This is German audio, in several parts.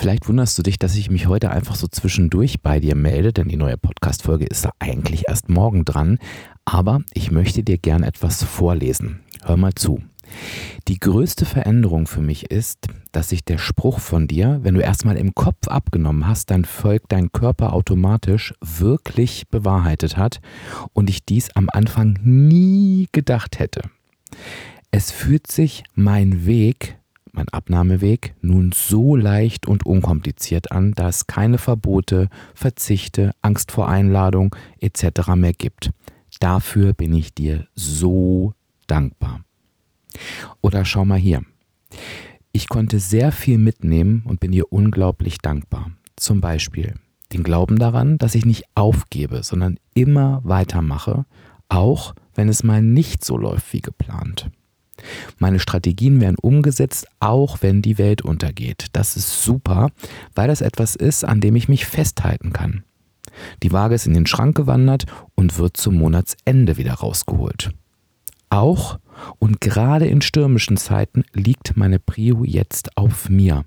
Vielleicht wunderst du dich, dass ich mich heute einfach so zwischendurch bei dir melde, denn die neue Podcast-Folge ist da eigentlich erst morgen dran. Aber ich möchte dir gern etwas vorlesen. Hör mal zu. Die größte Veränderung für mich ist, dass sich der Spruch von dir, wenn du erstmal im Kopf abgenommen hast, dann folgt dein Körper automatisch, wirklich bewahrheitet hat und ich dies am Anfang nie gedacht hätte. Es fühlt sich mein Weg, mein Abnahmeweg, nun so leicht und unkompliziert an, da es keine Verbote, Verzichte, Angst vor Einladung etc. mehr gibt. Dafür bin ich dir so dankbar. Oder schau mal hier. Ich konnte sehr viel mitnehmen und bin dir unglaublich dankbar. Zum Beispiel den Glauben daran, dass ich nicht aufgebe, sondern immer weitermache, auch wenn es mal nicht so läuft wie geplant. Meine Strategien werden umgesetzt, auch wenn die Welt untergeht. Das ist super, weil das etwas ist, an dem ich mich festhalten kann. Die Waage ist in den Schrank gewandert und wird zum Monatsende wieder rausgeholt. Auch und gerade in stürmischen Zeiten liegt meine Prio jetzt auf mir.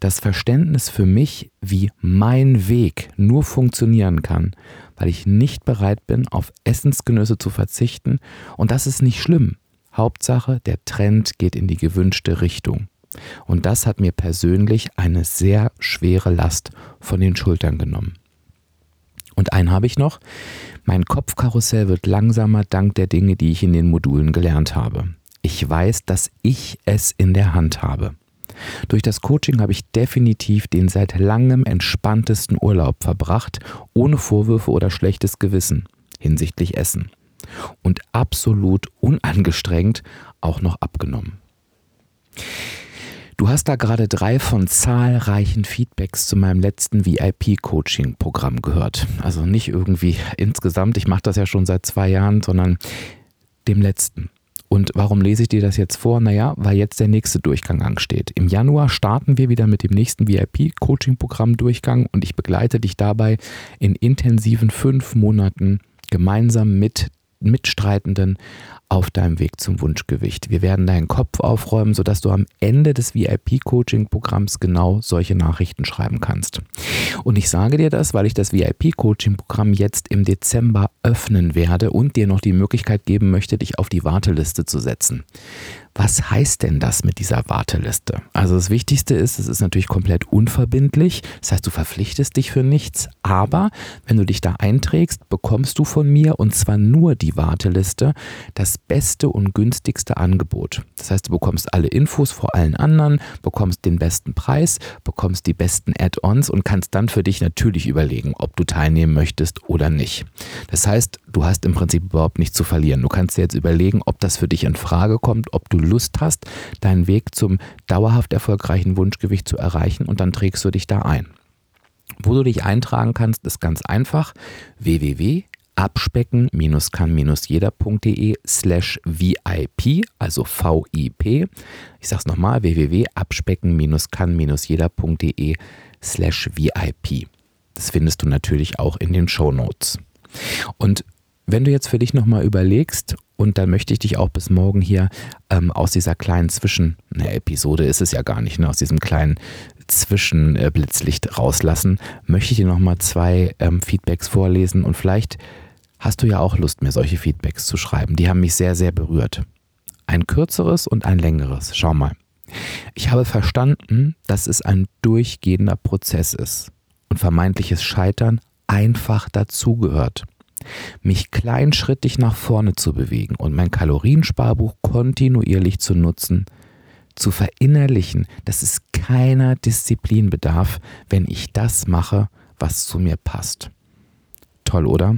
Das Verständnis für mich, wie mein Weg nur funktionieren kann, weil ich nicht bereit bin, auf Essensgenüsse zu verzichten, und das ist nicht schlimm. Hauptsache, der Trend geht in die gewünschte Richtung. Und das hat mir persönlich eine sehr schwere Last von den Schultern genommen. Und einen habe ich noch. Mein Kopfkarussell wird langsamer dank der Dinge, die ich in den Modulen gelernt habe. Ich weiß, dass ich es in der Hand habe. Durch das Coaching habe ich definitiv den seit langem entspanntesten Urlaub verbracht, ohne Vorwürfe oder schlechtes Gewissen hinsichtlich Essen. Und absolut unangestrengt auch noch abgenommen. Du hast da gerade drei von zahlreichen Feedbacks zu meinem letzten VIP-Coaching-Programm gehört. Also nicht irgendwie insgesamt, ich mache das ja schon seit zwei Jahren, sondern dem letzten. Und warum lese ich dir das jetzt vor? Naja, weil jetzt der nächste Durchgang ansteht. Im Januar starten wir wieder mit dem nächsten VIP-Coaching-Programm-Durchgang und ich begleite dich dabei in intensiven fünf Monaten gemeinsam mit Mitstreitenden auf deinem Weg zum Wunschgewicht. Wir werden deinen Kopf aufräumen, sodass du am Ende des VIP-Coaching-Programms genau solche Nachrichten schreiben kannst. Und ich sage dir das, weil ich das VIP-Coaching-Programm jetzt im Dezember öffnen werde und dir noch die Möglichkeit geben möchte, dich auf die Warteliste zu setzen. Was heißt denn das mit dieser Warteliste? Also das Wichtigste ist, es ist natürlich komplett unverbindlich. Das heißt, du verpflichtest dich für nichts. Aber wenn du dich da einträgst, bekommst du von mir und zwar nur die Warteliste das beste und günstigste Angebot. Das heißt, du bekommst alle Infos vor allen anderen, bekommst den besten Preis, bekommst die besten Add-ons und kannst dann für dich natürlich überlegen, ob du teilnehmen möchtest oder nicht. Das heißt, du hast im Prinzip überhaupt nichts zu verlieren. Du kannst dir jetzt überlegen, ob das für dich in Frage kommt, ob du Lust hast, deinen Weg zum dauerhaft erfolgreichen Wunschgewicht zu erreichen und dann trägst du dich da ein. Wo du dich eintragen kannst, ist ganz einfach www.abspecken-kann-jeder.de slash VIP, also VIP. Ich sag's nochmal, www.abspecken-kann-jeder.de slash VIP. Das findest du natürlich auch in den Show Notes. Und wenn du jetzt für dich nochmal überlegst, und dann möchte ich dich auch bis morgen hier ähm, aus dieser kleinen Zwischen, ne, Episode ist es ja gar nicht, ne, aus diesem kleinen Zwischenblitzlicht äh, rauslassen, möchte ich dir nochmal zwei ähm, Feedbacks vorlesen und vielleicht hast du ja auch Lust, mir solche Feedbacks zu schreiben. Die haben mich sehr, sehr berührt. Ein kürzeres und ein längeres. Schau mal. Ich habe verstanden, dass es ein durchgehender Prozess ist und vermeintliches Scheitern einfach dazugehört mich kleinschrittig nach vorne zu bewegen und mein Kaloriensparbuch kontinuierlich zu nutzen, zu verinnerlichen, dass es keiner Disziplin bedarf, wenn ich das mache, was zu mir passt. Toll, oder?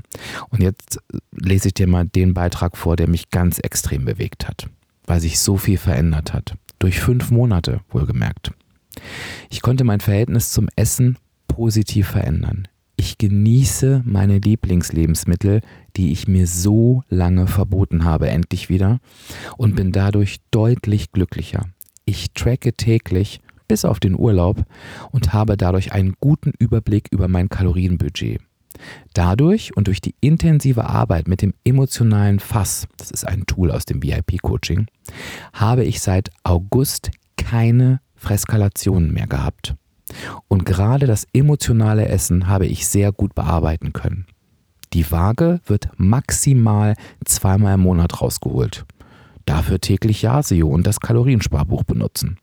Und jetzt lese ich dir mal den Beitrag vor, der mich ganz extrem bewegt hat, weil sich so viel verändert hat. Durch fünf Monate, wohlgemerkt. Ich konnte mein Verhältnis zum Essen positiv verändern. Ich genieße meine Lieblingslebensmittel, die ich mir so lange verboten habe, endlich wieder und bin dadurch deutlich glücklicher. Ich tracke täglich bis auf den Urlaub und habe dadurch einen guten Überblick über mein Kalorienbudget. Dadurch und durch die intensive Arbeit mit dem emotionalen Fass, das ist ein Tool aus dem VIP-Coaching, habe ich seit August keine Freskalationen mehr gehabt. Und gerade das emotionale Essen habe ich sehr gut bearbeiten können. Die Waage wird maximal zweimal im Monat rausgeholt. Dafür täglich Yasio und das Kaloriensparbuch benutzen.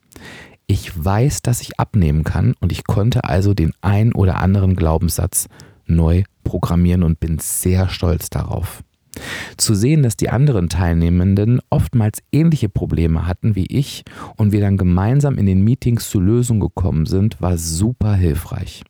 Ich weiß, dass ich abnehmen kann und ich konnte also den ein oder anderen Glaubenssatz neu programmieren und bin sehr stolz darauf. Zu sehen, dass die anderen Teilnehmenden oftmals ähnliche Probleme hatten wie ich und wir dann gemeinsam in den Meetings zu Lösungen gekommen sind, war super hilfreich.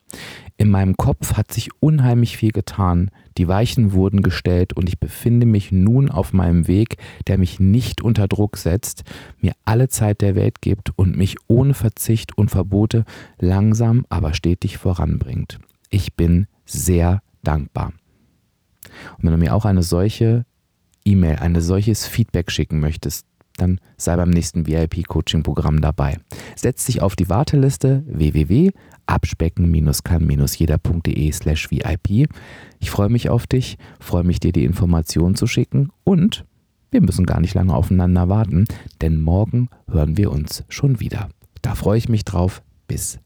In meinem Kopf hat sich unheimlich viel getan, die Weichen wurden gestellt und ich befinde mich nun auf meinem Weg, der mich nicht unter Druck setzt, mir alle Zeit der Welt gibt und mich ohne Verzicht und Verbote langsam aber stetig voranbringt. Ich bin sehr dankbar. Und wenn du mir auch eine solche E-Mail, ein solches Feedback schicken möchtest, dann sei beim nächsten VIP-Coaching-Programm dabei. Setz dich auf die Warteliste www.abspecken-kann-jeder.de slash VIP. Ich freue mich auf dich, freue mich dir die Informationen zu schicken und wir müssen gar nicht lange aufeinander warten, denn morgen hören wir uns schon wieder. Da freue ich mich drauf. Bis